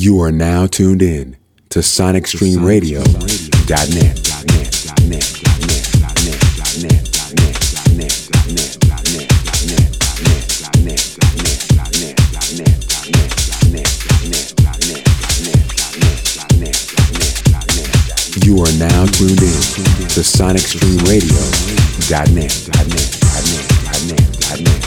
You are now tuned in to sonicstreamradio.net. You are now tuned in to sonicstreamradio.net.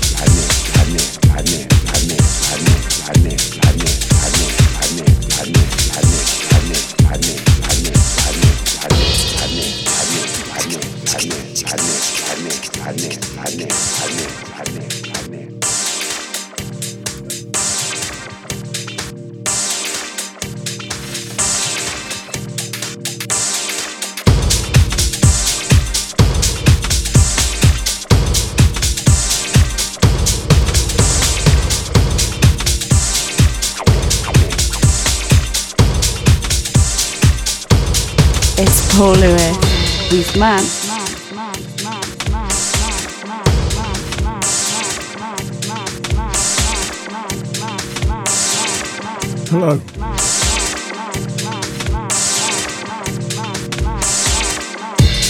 Holloway, Guzman, Hello.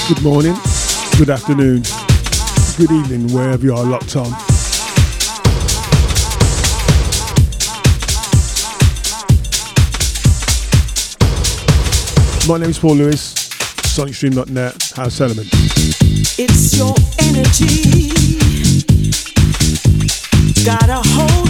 Good morning, good afternoon, good evening, wherever you are locked on. My name is Paul Lewis sonicstream.net, House Element. It's your energy. Got a hold.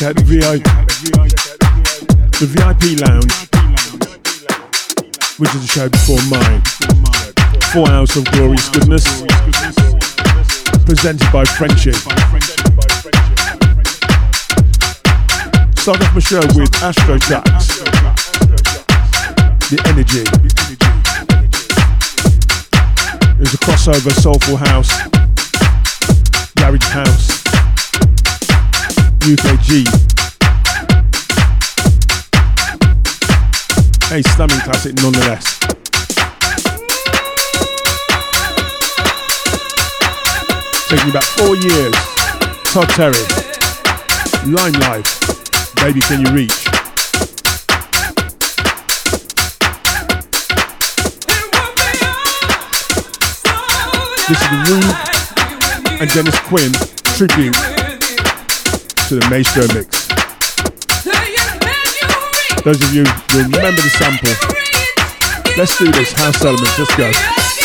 Check out the VIP, the VIP lounge, which is the show before mine. Four hours of glorious goodness, presented by Frenchie. Start off my show with Astro Tracks, the energy. There's a crossover soulful house, garage house, UKG. A slamming classic nonetheless. Taking about four years. Todd Terry. Line Life. Baby, can you reach? This is the Rude and Dennis Quinn tribute to the Maestro mix. Those of you who remember the sample, let's do this. House Elements, let's go.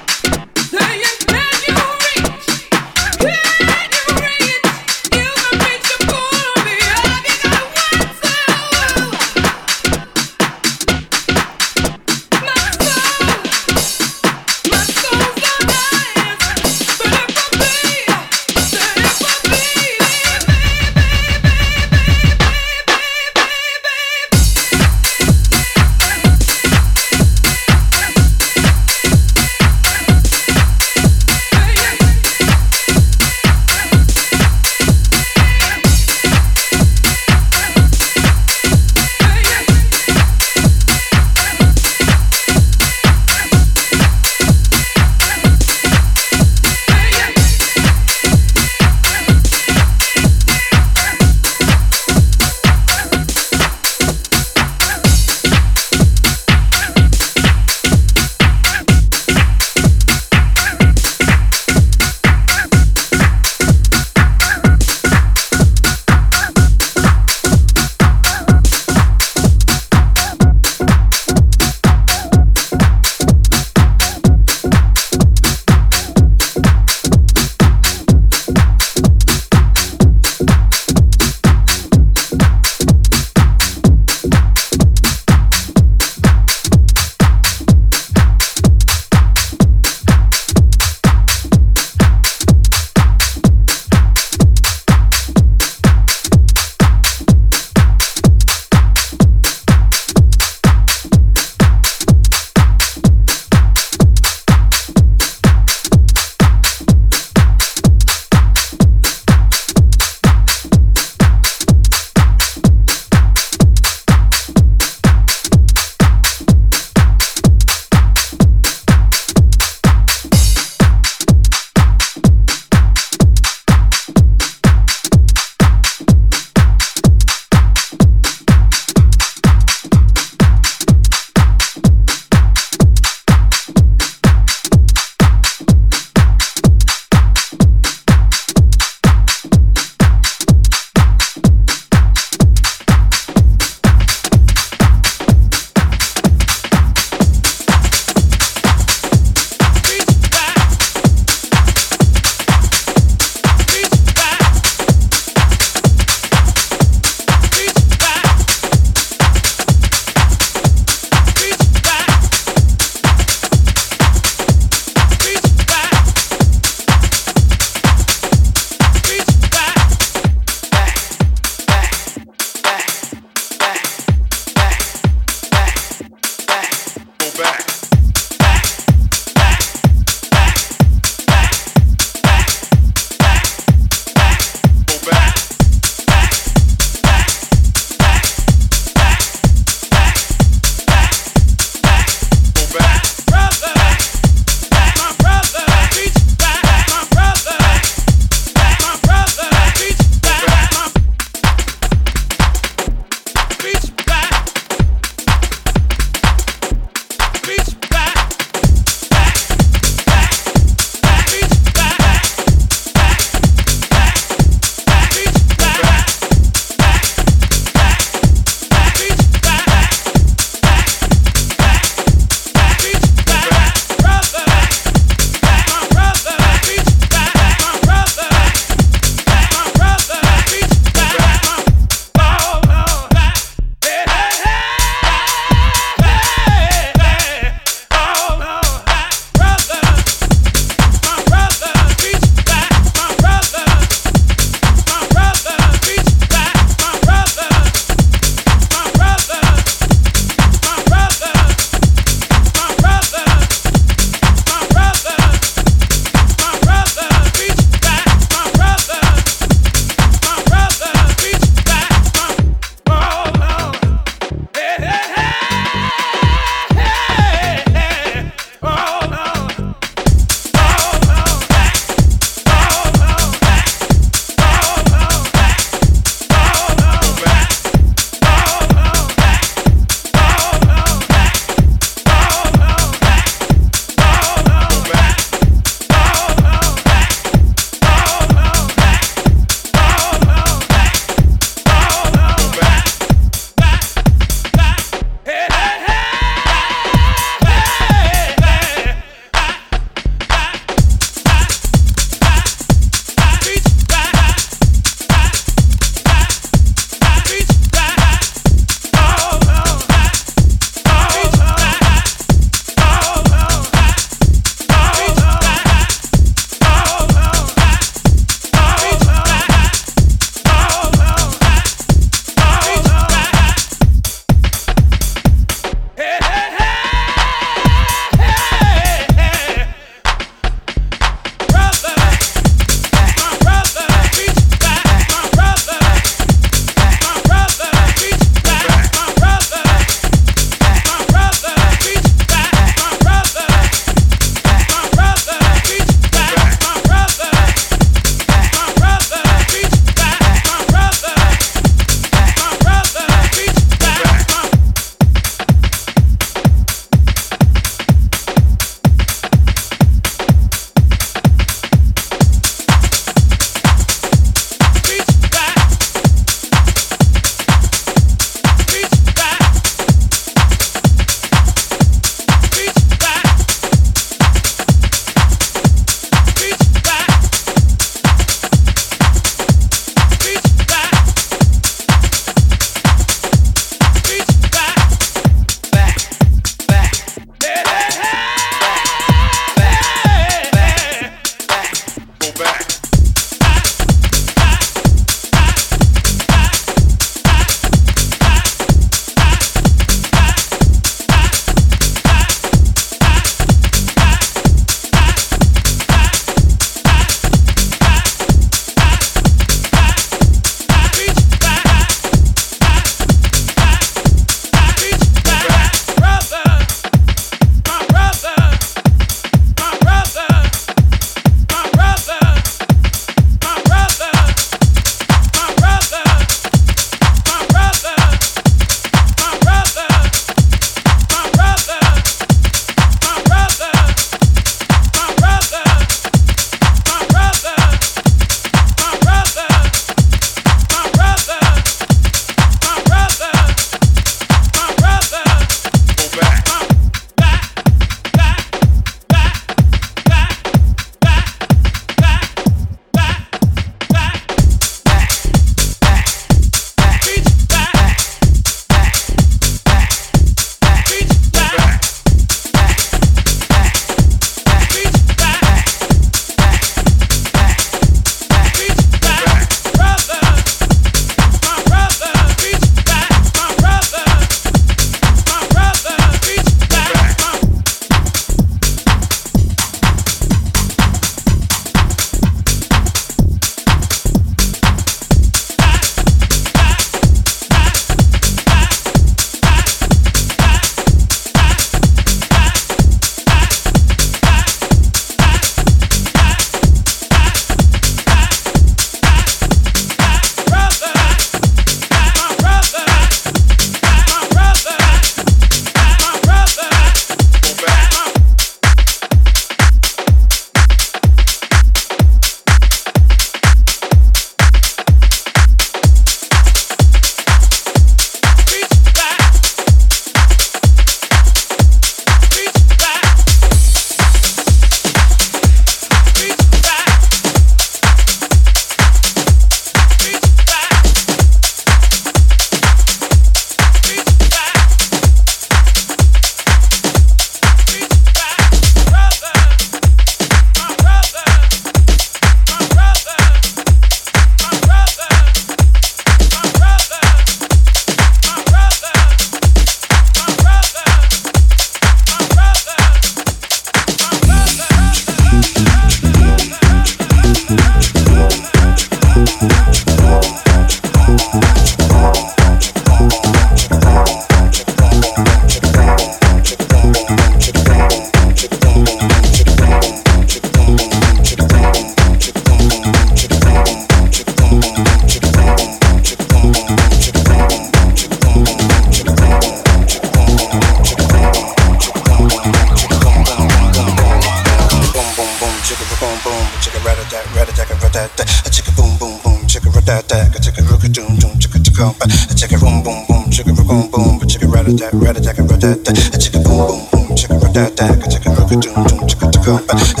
rudda da, rudda da, rudda da, chicka boom boom boom, chicka rudda da, chicka rugga doom doom, chicka chicka.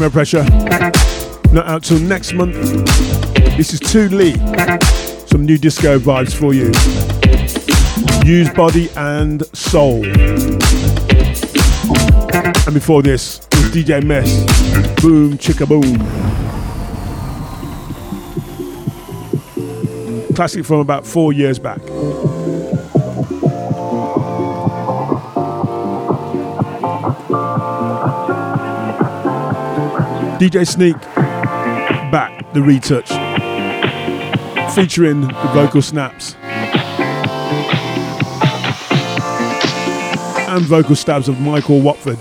Promo pressure. Not out till next month. This is Too Lee. Some new disco vibes for you. Use body and soul. And before this was DJ Mess. Boom chicka boom. Classic from about four years back. DJ Sneak back the retouch featuring the vocal snaps and vocal stabs of Michael Watford.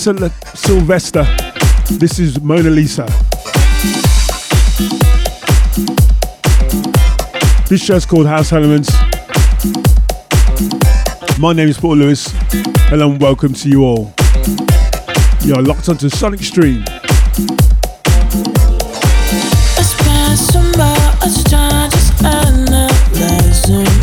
Sil- Sylvester. This is Mona Lisa. This show's called House Elements. My name is Paul Lewis, and I'm welcome to you all. You're locked onto Sonic Stream. Analyzing.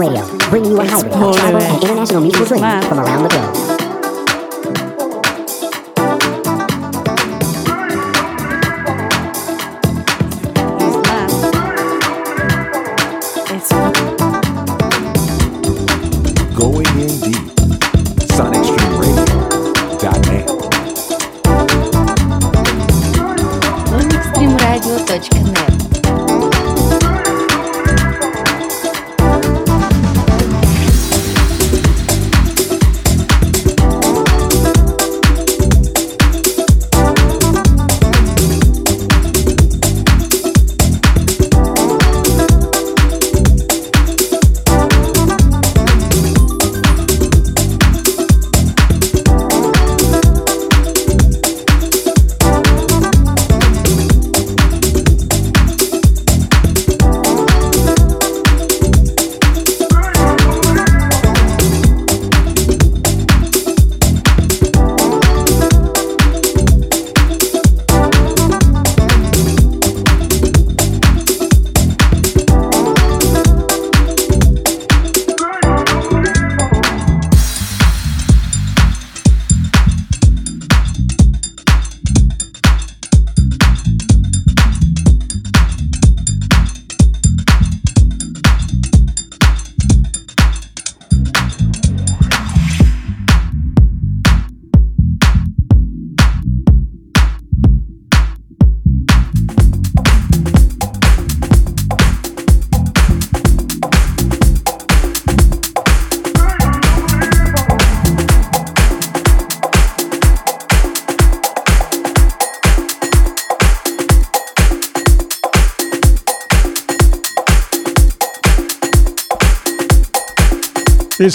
Radio, bringing you a hybrid of travel and international musical dreams from around the globe.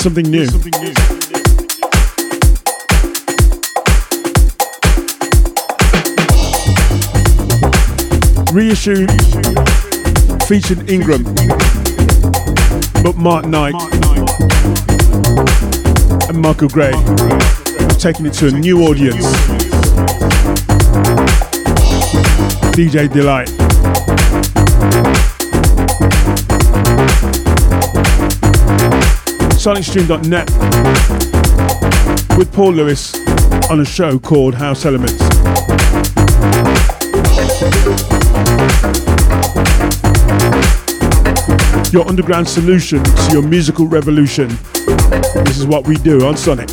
Something new. Reissue featured Ingram, but Mark Knight and Michael Gray taking it to a new audience. DJ Delight. SonicStream.net with Paul Lewis on a show called House Elements. Your underground solution to your musical revolution. This is what we do on Sonic.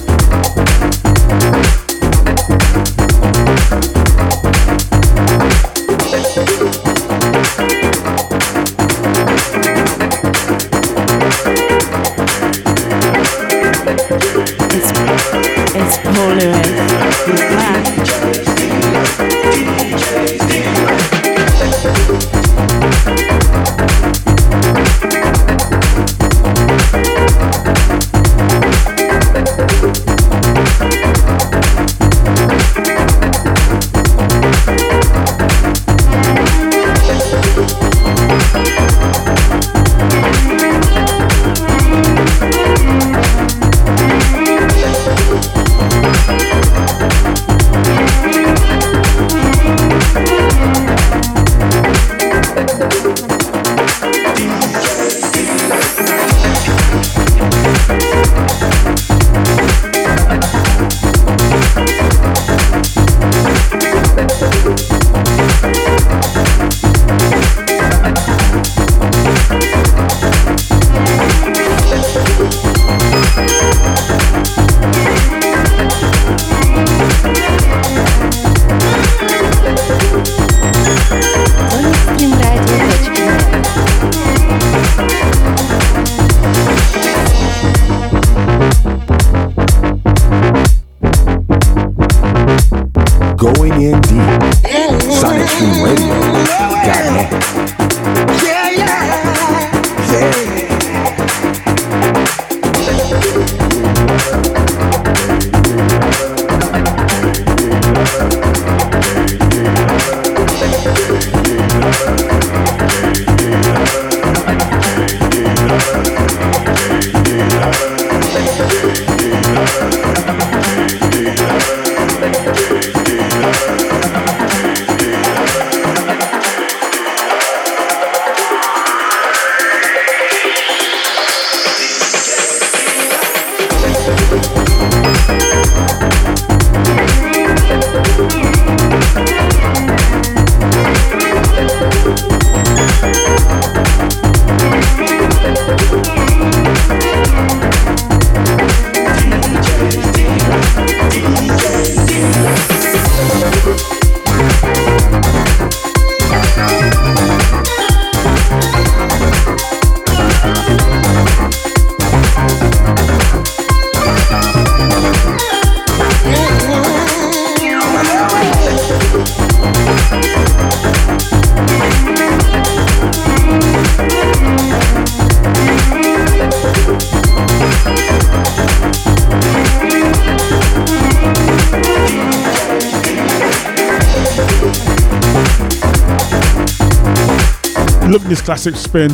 Classic spin.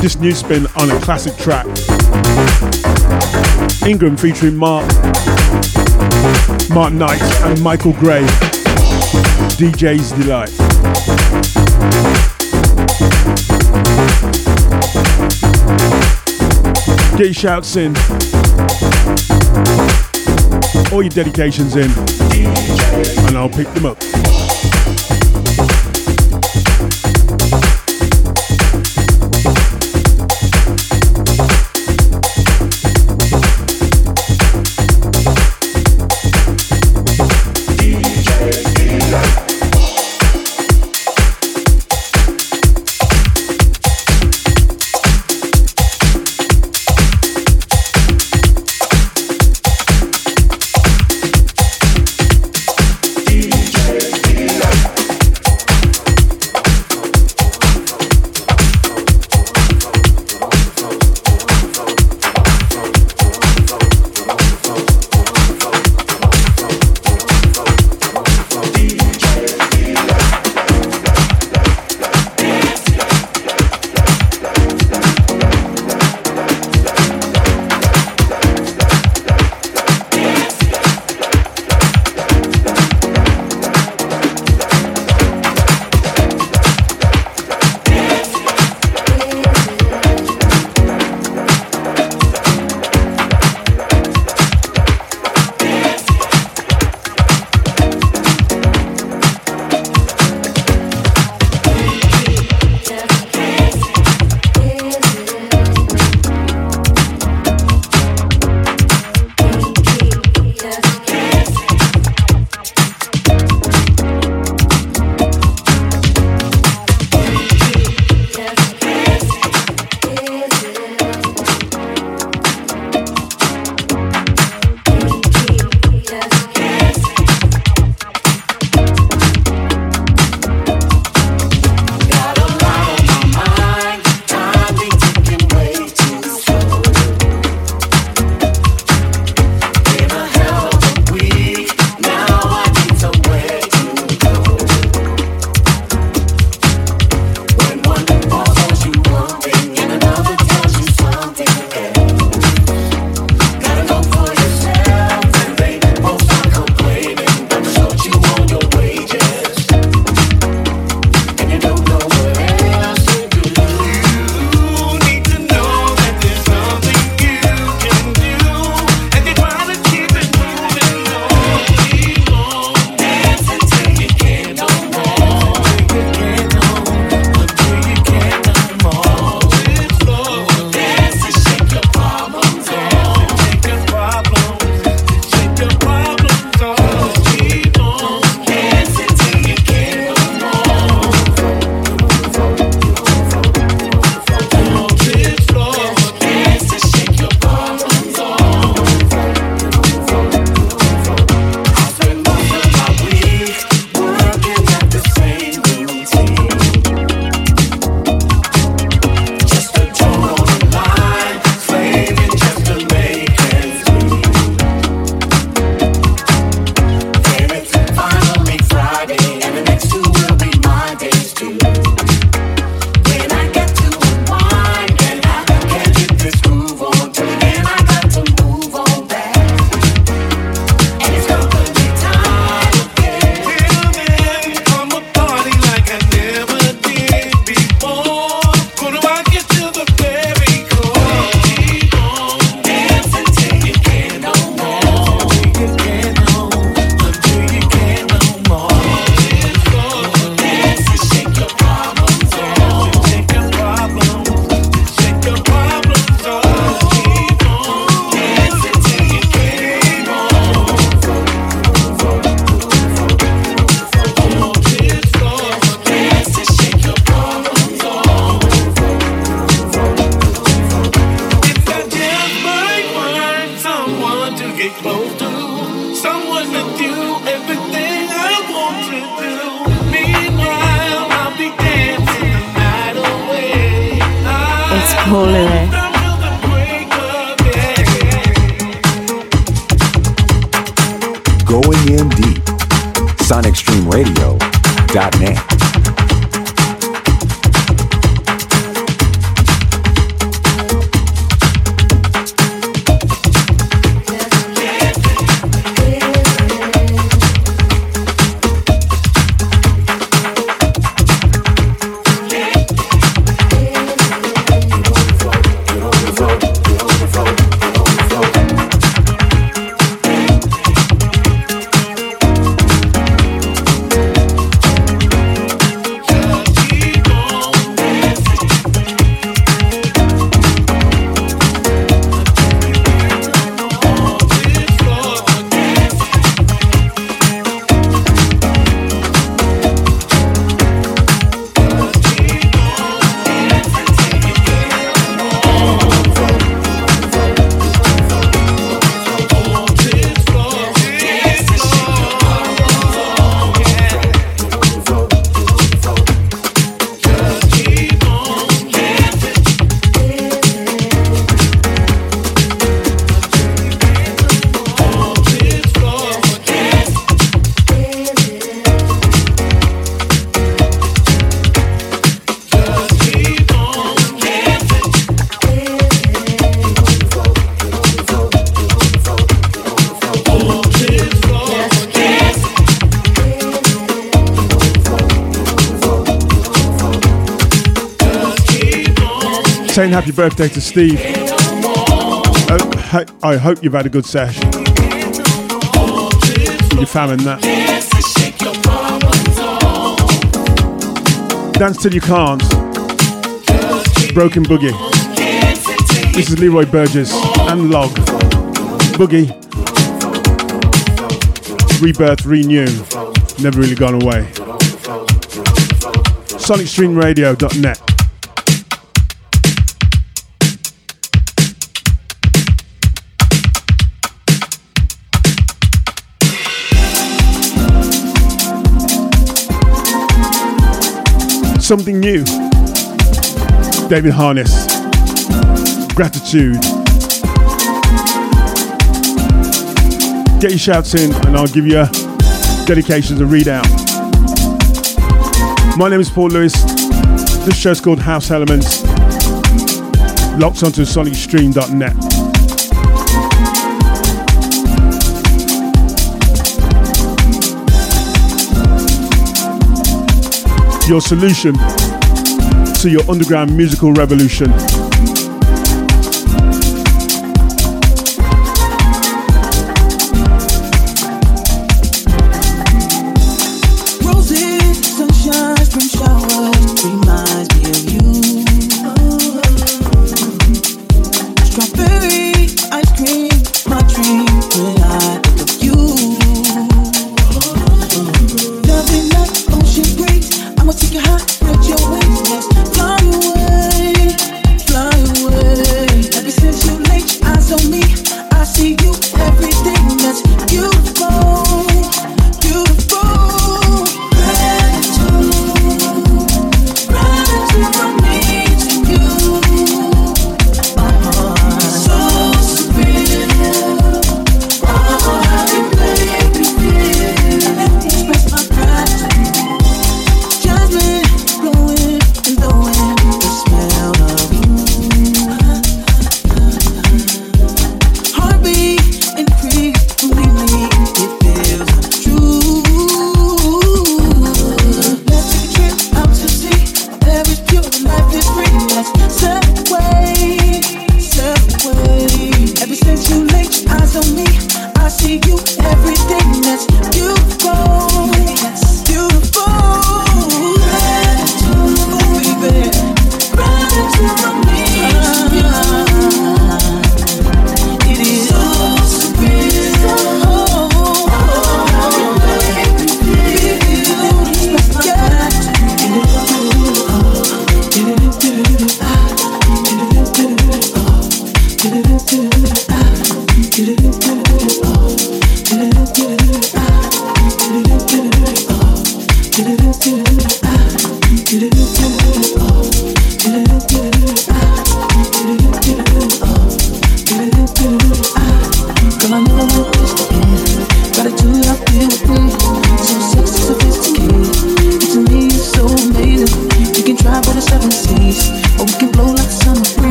This new spin on a classic track. Ingram featuring Mark, Mark Knight and Michael Gray. DJ's Delight. Get your shouts in. All your dedications in. And I'll pick them up. Happy birthday to Steve. Oh, I, I hope you've had a good session. Your fam and that. Dance till you can't. Broken Boogie. This is Leroy Burgess and Logg. Boogie. Rebirth, renew. Never really gone away. SonicStreamRadio.net. something new. David Harness, Gratitude. Get your shouts in and I'll give you dedications and read out. My name is Paul Lewis. This show's called House Elements. Locked onto sonicstream.net. your solution to your underground musical revolution.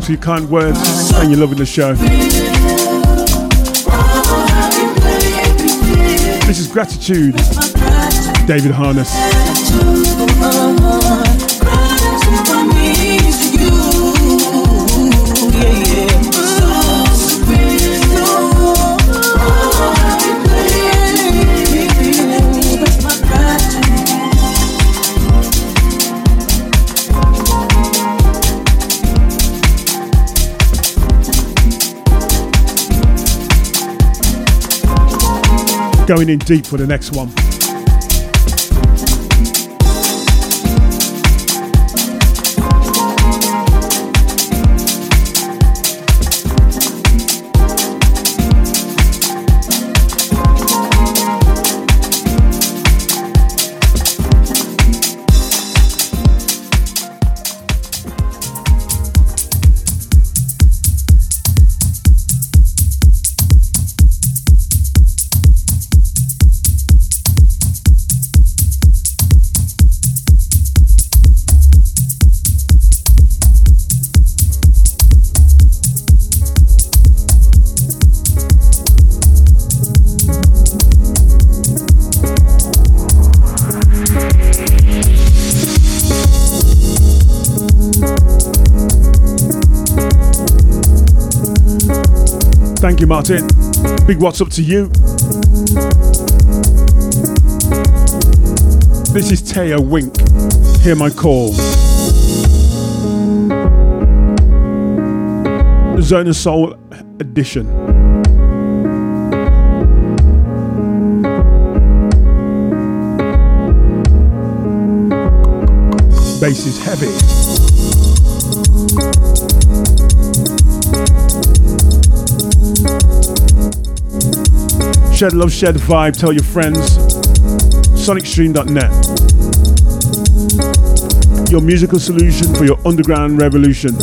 thanks for your kind words and your love in the show. This is Gratitude, David Harness. going in deep for the next one. Big what's up to you. This is Teo Wink. Hear my call. Zona Soul Edition. bass is heavy. Shed Love Shed vibe. Tell your friends. SonicStream.net. Your musical solution for your underground revolution.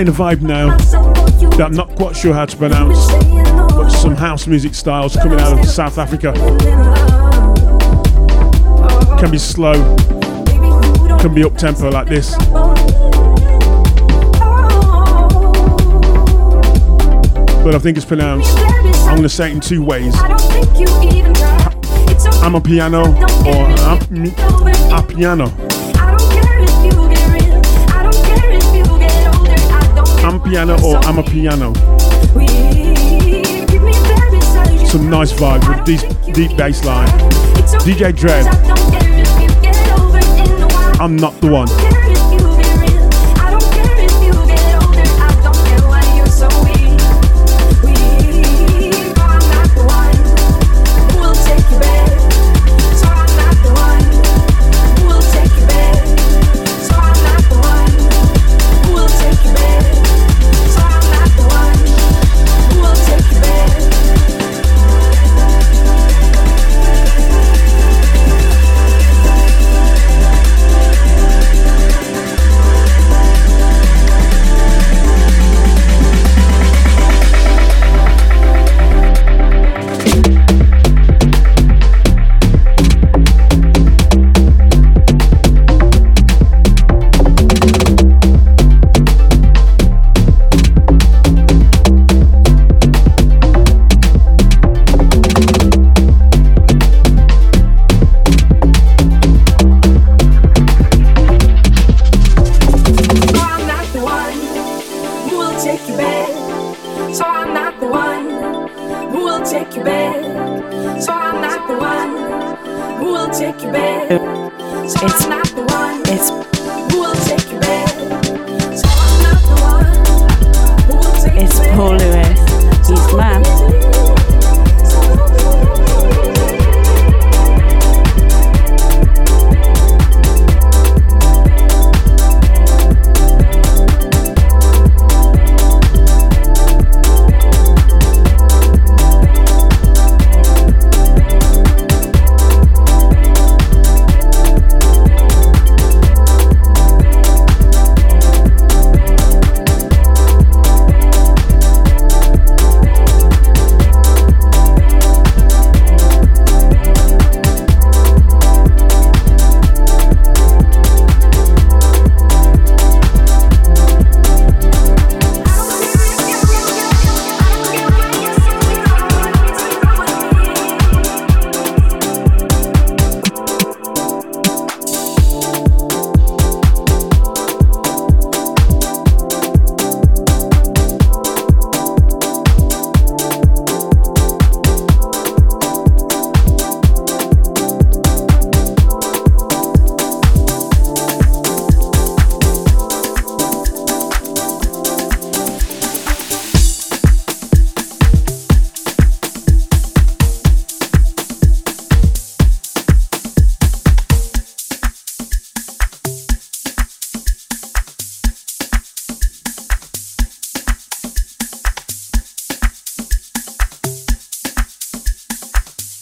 Playing a vibe now that I'm not quite sure how to pronounce, but some house music styles coming out of South Africa. Can be slow, can be up tempo like this. But I think it's pronounced, I'm going to say it in two ways. Amapiano or a, a piano. Piano or Amapiano. Some nice vibes with deep, deep bass line. DJ Dread. I'm not the one.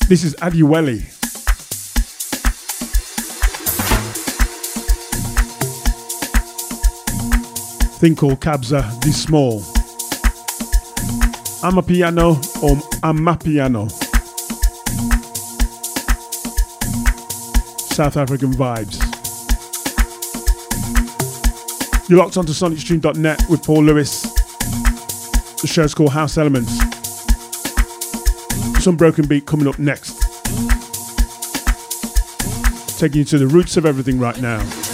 This is Adiweli. Thing called Kabza De Small. Amapiano or Amapiano. South African vibes. You're locked onto sonicstream.net with Paul Lewis. The show's called House Elements some broken beat coming up next. Taking you to the roots of everything right now.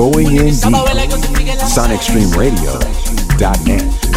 Going in deep. SonicStreamRadio.net.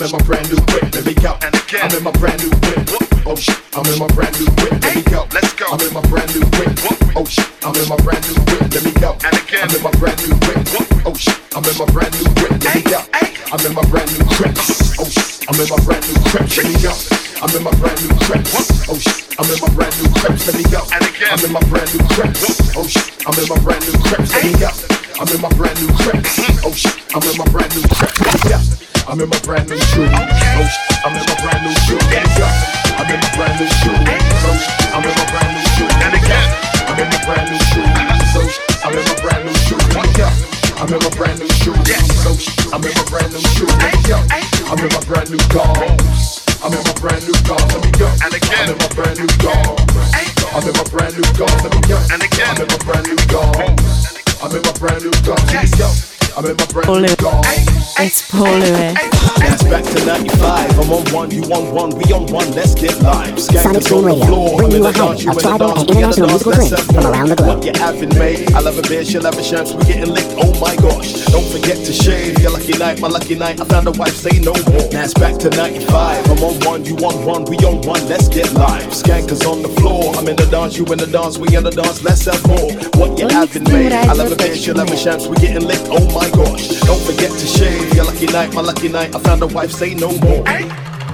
I'm in my brand new whip. Let me go. And again, I'm in my brand new whip. Oh shit, I'm in my brand new whip. Let me go. Let's go. I'm in my brand new whip. Oh shit, I'm in my brand new whip. Let me go. And again, I'm in my brand new whip. Oh shit, I'm in my brand new whip. Let me go. I'm in my brand new crib. Oh shit, I'm in my brand new crib. Let me go. I'm in my brand new crib. Oh shit, I'm in my brand new crib. Let me go. And again, I'm in my brand new crib. Oh shit, I'm in my brand new crib. Let me go. I'm in my brand new crib. Oh shit, I'm in my brand new crib. Let me go. I'm in my brand new shoes. Oh I'm in my brand new shoes. I'm in my brand new shoes. Oh I'm in my brand new shoes. And again, I'm in my brand new shoes. So I'm in my brand new shoes. Let me go. I'm in my brand new shoes. So I'm in my brand new shoes. Let me go. I'm in my brand new cars. I'm in my brand new car. Let me go. And again, I'm in my brand new car. I'm in my brand new car. Let me go. And again, I'm in my brand new car. I'm in my brand new car. Let me go. I'm in my brand new car. It's Polaroid. That's back to 95. I'm on one, you on one, we on one, let's get live. Sonic Stream Radio, bringing you a highlight of tribal and international musical drinks from around the globe. What you having, mate? I love a beer, she'll have a champs, we getting licked, oh my gosh. Don't forget to shave, your lucky night, my lucky night. I found a wife, say no more. That's back to 95. I'm on one, you on one, we on one, let's get live. Skankers on the floor, I'm in the dance, you in the dance, we in the dance, let's have more. What you having, mate? I love a beer, she'll have a champs, we getting licked, oh my gosh. Don't forget to shave, your lucky night, my lucky night. I found a wife, say no more.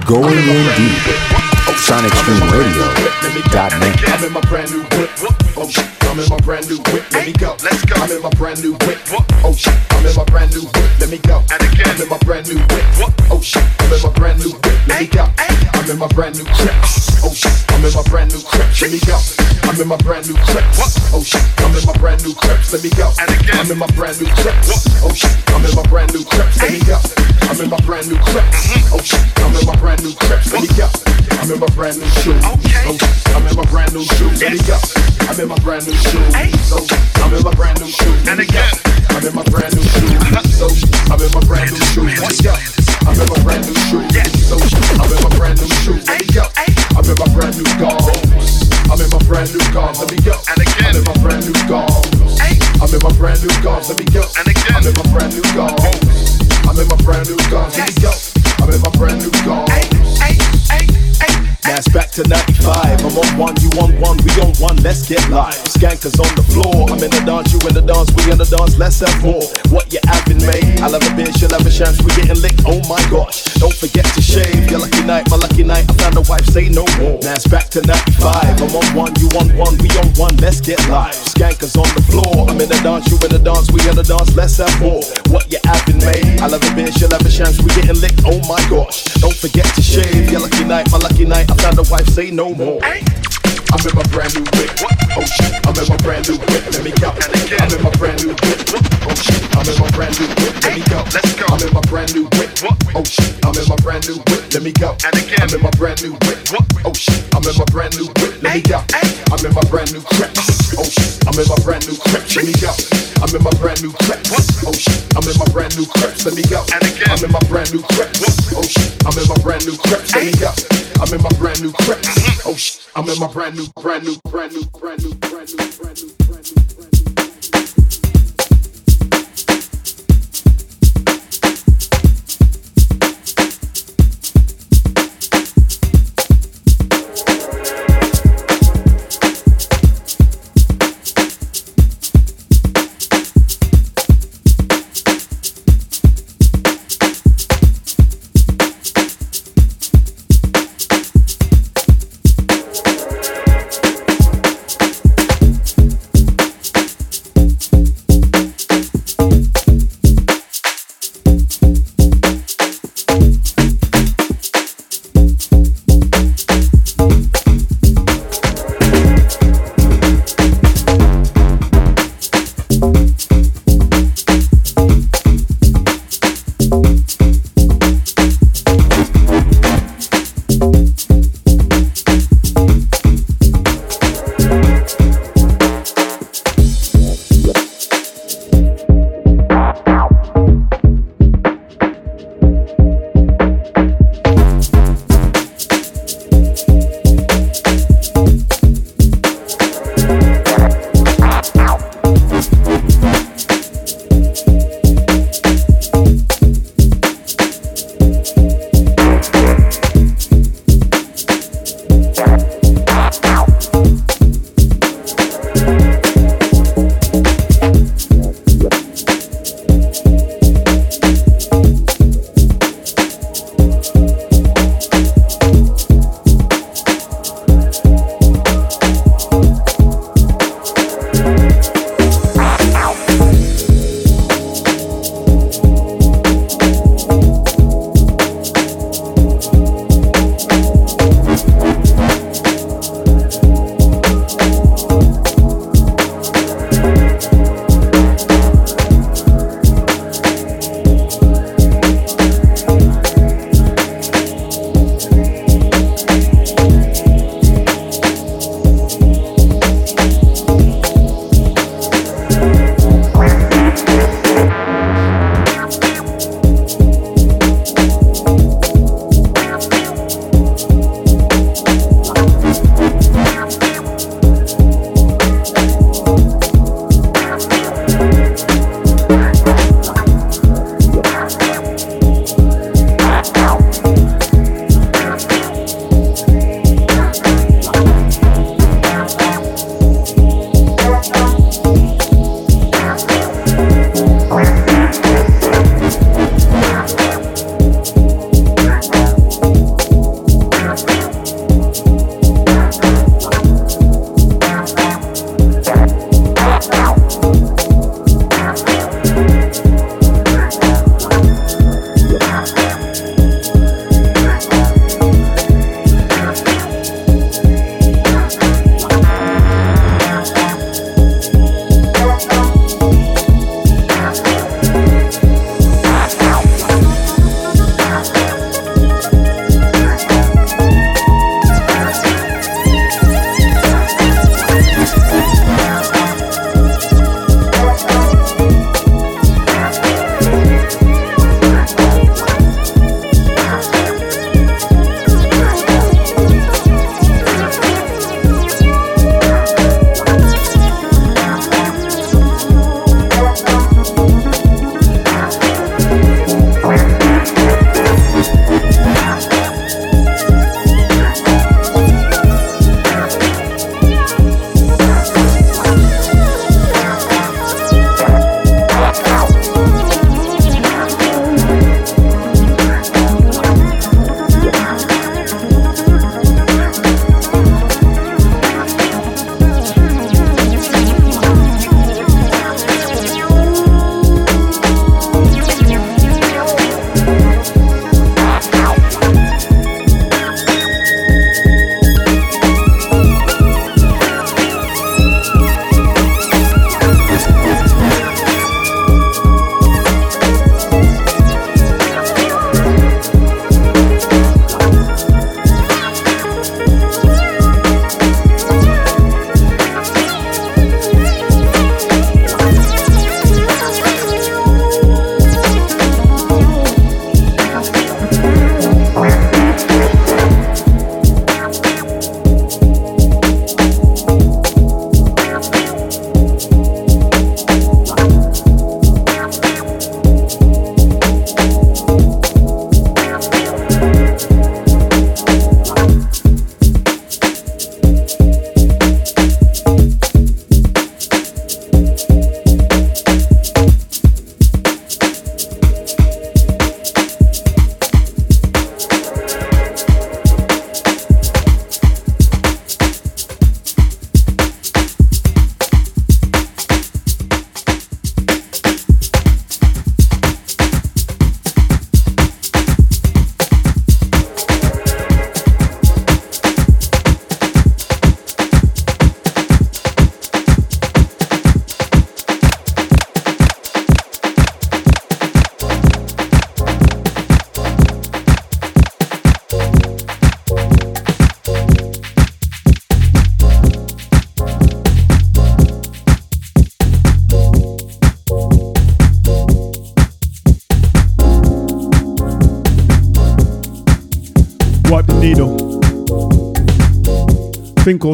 Going in deep. SonicStreamRadio.net. I'm in my brand new whip. Oh shit, I'm in my brand new whip. Let me go. Let's go. I'm in my brand new whip. Oh shit, I'm in my brand new whip. Let me go. And again, I'm in my brand new whip. Oh shit, I'm in my brand new whip. Let me go. I'm in my brand new crips. Oh shit, I'm in my brand new crips. Let me go. I'm in my brand new crips. Oh shit, I'm in my brand new crips. Let me go. And again, I'm in my brand new crips. Oh shit, I'm in my brand new crips. Let me go. I'm in my brand new crips. Oh shit, I'm in my brand new crips. Let me go. I'm in my brand new shoes. Oh shit, I'm in my brand new shoes. Let me go. I'm in my brand new shoes. So I'm in my brand new shoes. And again, I'm in my brand new shoes. So I'm in my brand new shoes. I'm in my brand new shoes. So I'm in my brand new shoes. I'm in my brand new garms. I'm in my brand new garms. Let me go. I'm in my brand new garms. I'm in my brand new garms. Let me go. And again, I'm in my brand new garms. I'm in my brand new garms. Let me go. I'm in my brand new garms. That's back to 95. I'm on one, you on one, we on one, let's get live. Skankers on the floor. I'm in the dance, you in the dance, we in the dance, let's have more. What you having, mate? I love a beer, she'll have a chance, we getting licked, oh my gosh. Don't forget to shave, your lucky night, my lucky night. I found a wife, say no more. That's back to 95. I'm on one, you on one, we on one, let's get live. Skankers on the floor. I'm in the dance, you in the dance, we in the dance, let's have more. What you having, mate? I love a beer, she'll have a chance, we getting licked, oh my gosh. Don't forget to shave, your lucky night, my lucky night. I found a wife, say no more. I'm in my brand new whip. Oh shit, I'm in my brand new whip. Let me go. I'm in my brand new whip. Oh shit, I'm in my brand new whip. Let me go. Let's go. I'm in my brand new whip. Oh shit, I'm in my brand new whip. Let me go. I'm in my brand new whip. Oh shit, I'm in my brand new whip. Let me go. I'm in my brand new creps. Oh shit, I'm in my brand new creps. Let me go. I'm in my brand new creps. Oh shit, I'm in my brand new creps. Let me go. And again, I'm in my brand new creps. Oh shit, I'm in my brand new creps. Let me go. I'm in my brand new creps. Mm-hmm. Oh shit, I'm in my brand new, brand new, brand new, brand new, brand new, brand new, brand new, brand new.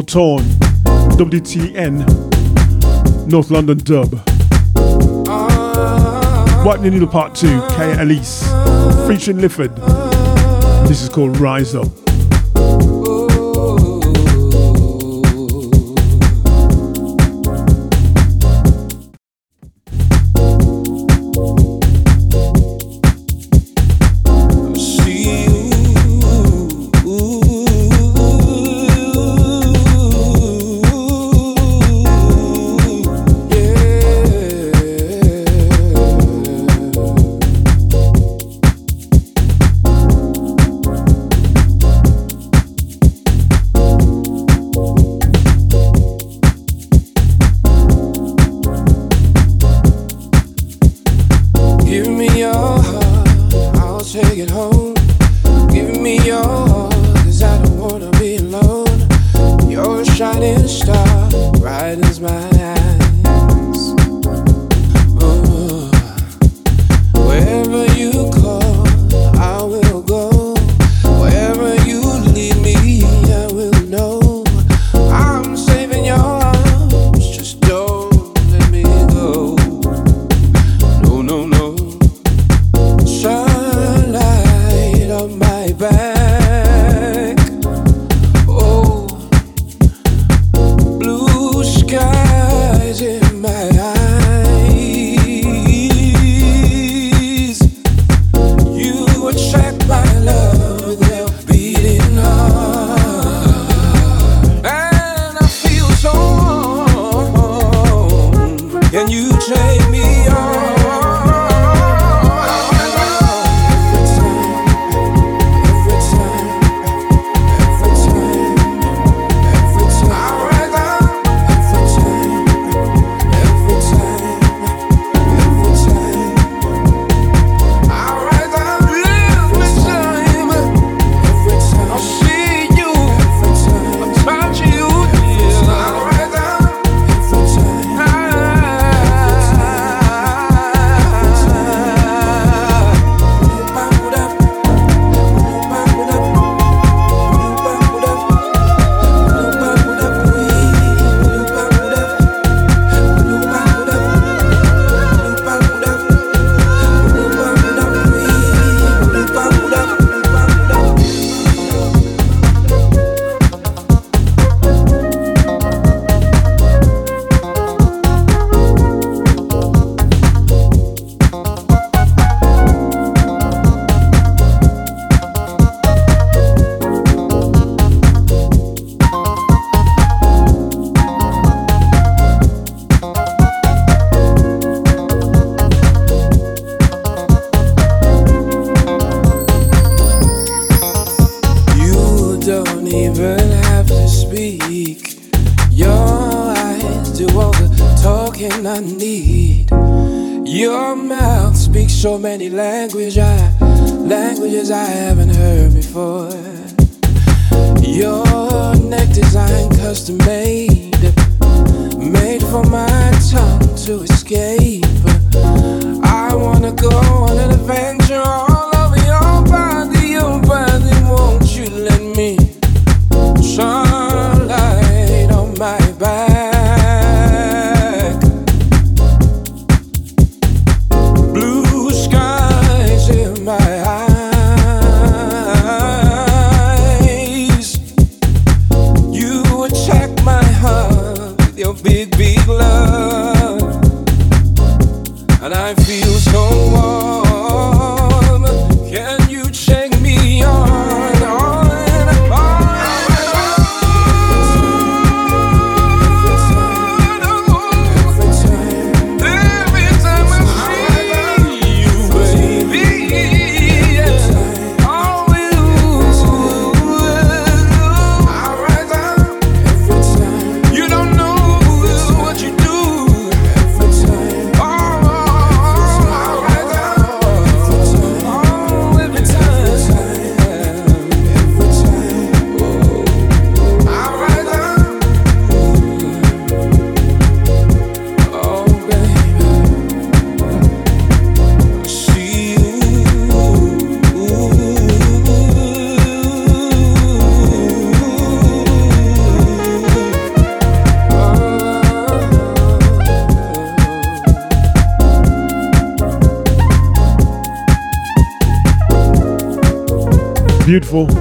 Torn, WTN, North London dub. The Needle Part 2, K Elise, featuring Lifford. This is called Rise Up. go.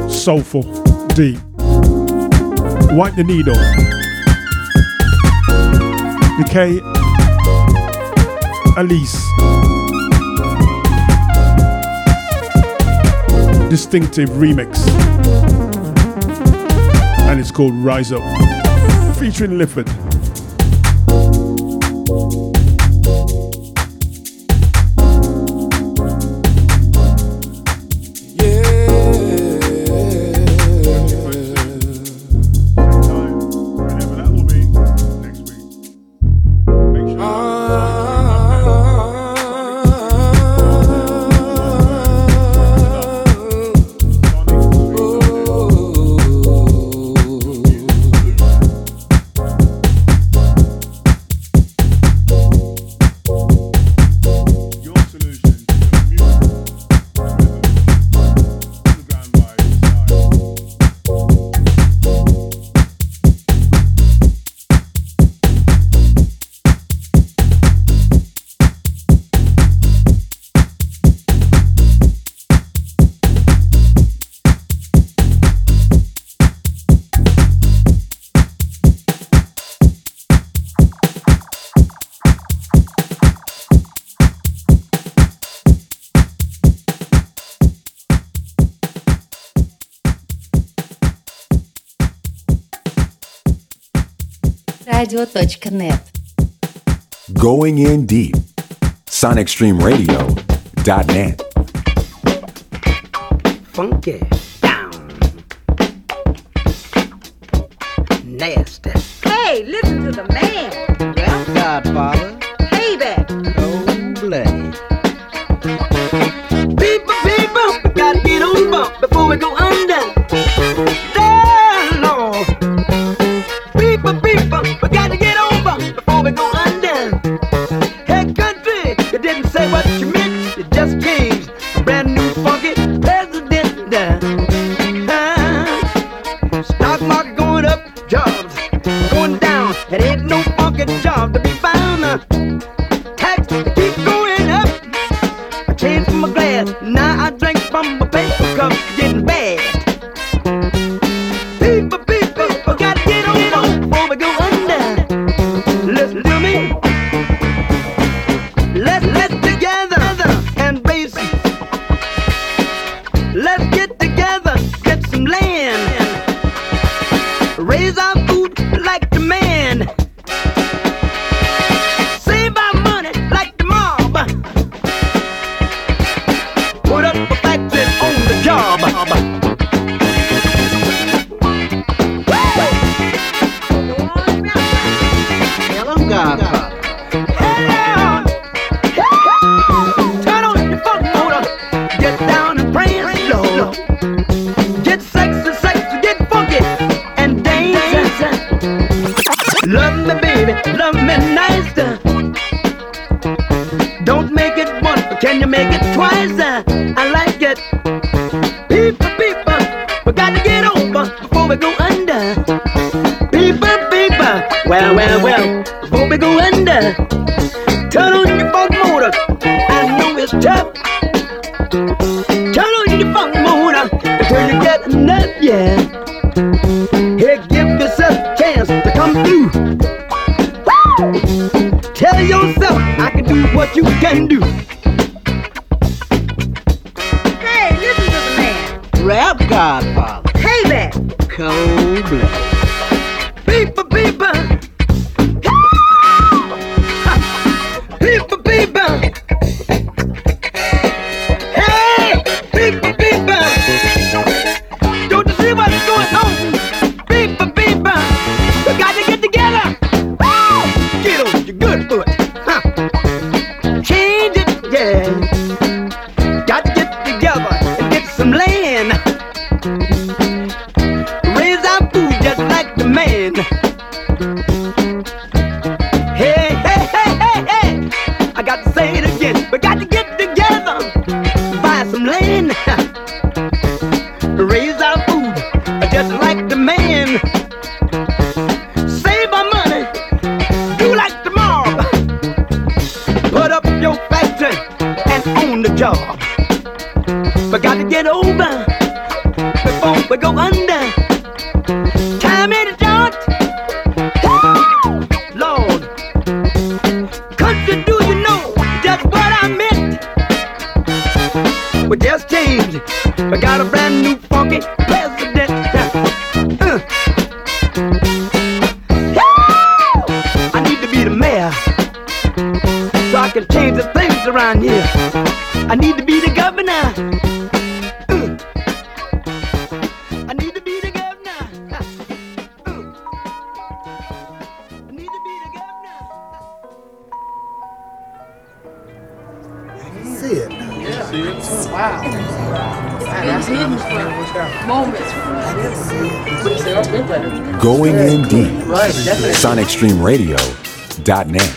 Soulful, deep. Wipe the needle. K. Elise. Distinctive remix. And it's called Rise Up. Featuring Lifford. sonicstreamradio.net. Going in deep. sonicstreamradio.net. Funky down. Nasty. Hey, listen to the man. Well, Godfather. Payback. No play. People, people, we gotta get on the bump before we go under. step. Turn on your funk motor until you get enough, yeah. Hey, give yourself a chance to come through. Woo! Tell yourself I can do what you can do. mainstreamradio.net.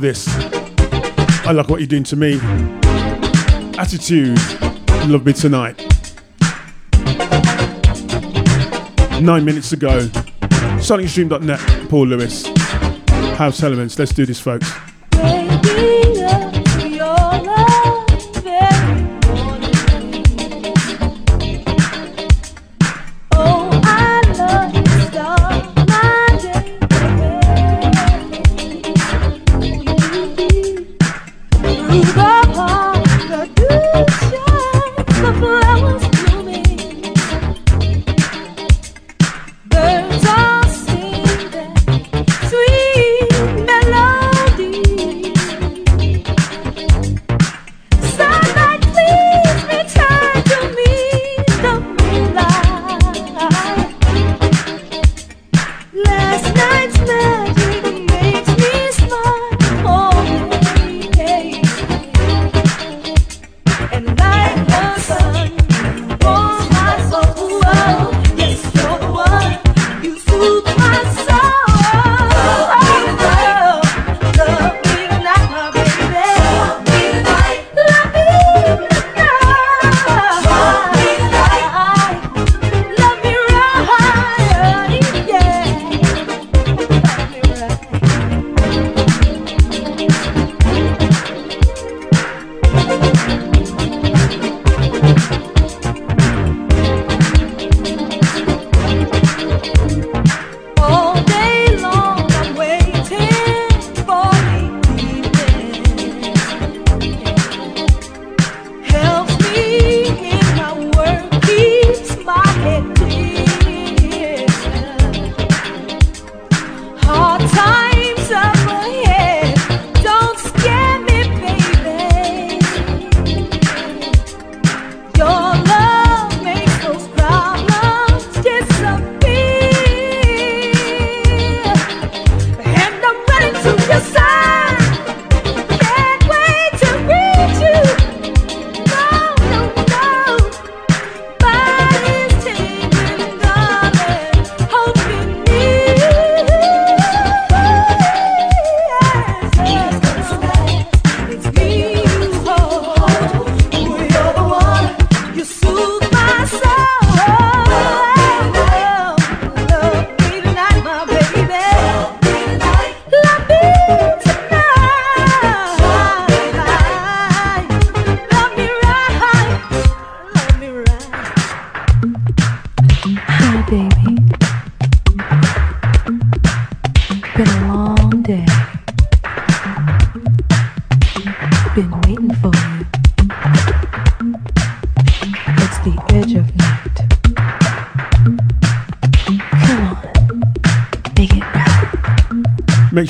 this, I like what you're doing to me. Attitude, love me tonight. Nine minutes ago, sonicstream.net, Paul Lewis, House Elements. Let's do this, folks.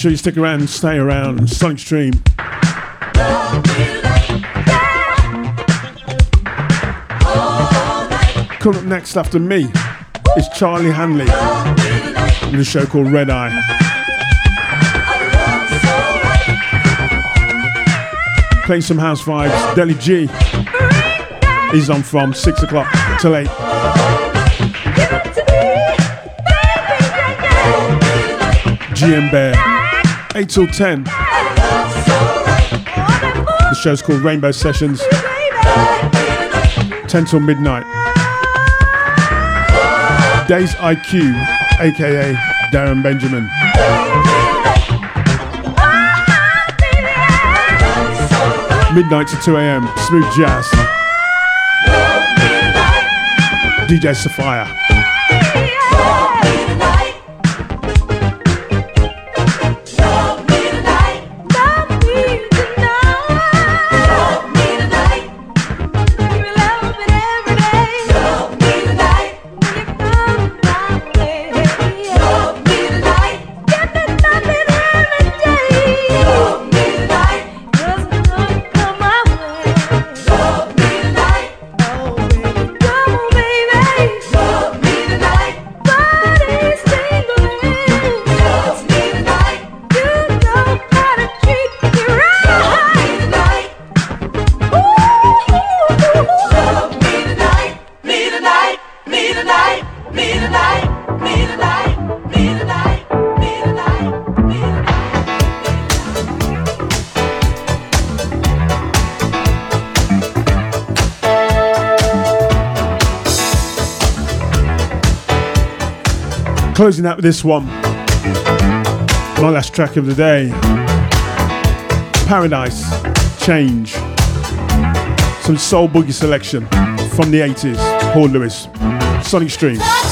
Sure you stick around and stay around. Sonic Stream. Coming up next after me is Charlie Hanley with a show called Red Eye. Playing some house vibes. Deli G is on from 6 o'clock till 8. GM Bear. 8 till 10. The show's called Rainbow Sessions. 10 till midnight. Days IQ, aka Darren Benjamin. Midnight to 2 a.m. Smooth jazz. DJ Sapphire. closing out with this one. My last track of the day Paradise, Change. Some soul boogie selection from the 80s. Paul Lewis, Sonic Streams.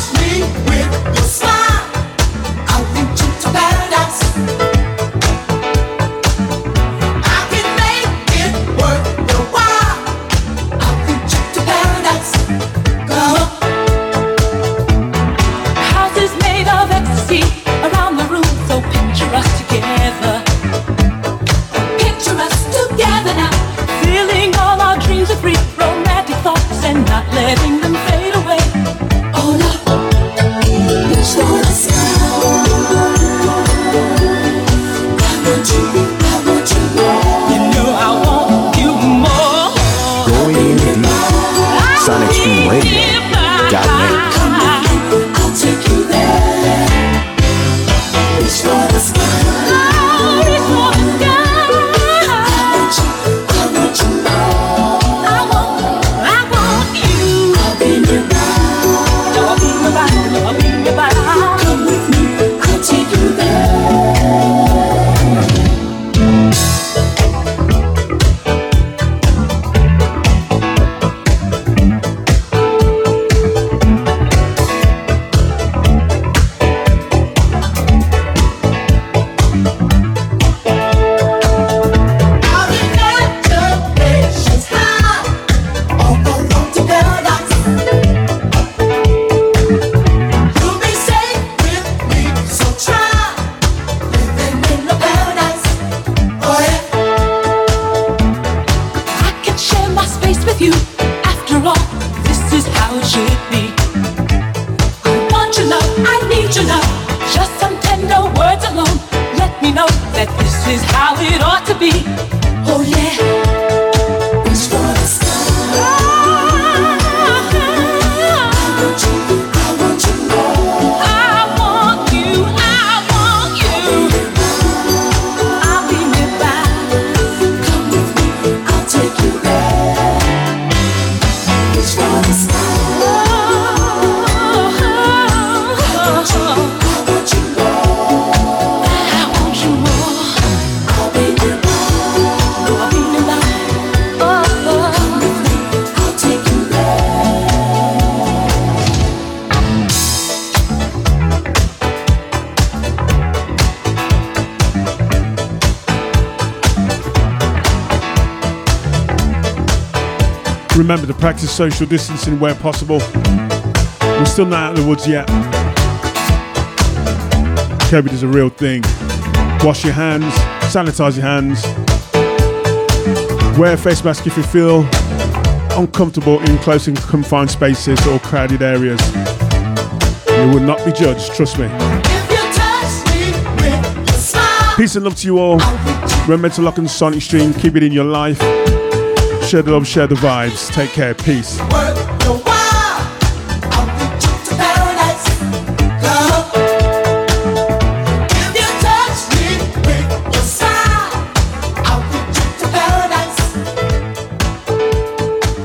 social distancing where possible. We're still not out of the woods yet. COVID is a real thing. Wash your hands, sanitize your hands, wear a face mask if you feel uncomfortable in close and confined spaces or crowded areas. You will not be judged, trust me. Peace and love to you all. Remember to lock on Sonic Stream, keep it in your life. Share the love, share the vibes. Take care. Peace.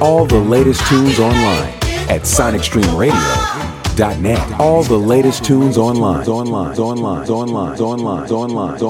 All the latest tunes online at sonicstreamradio.net. All the latest tunes online. Online. Online. Online. Online. Online.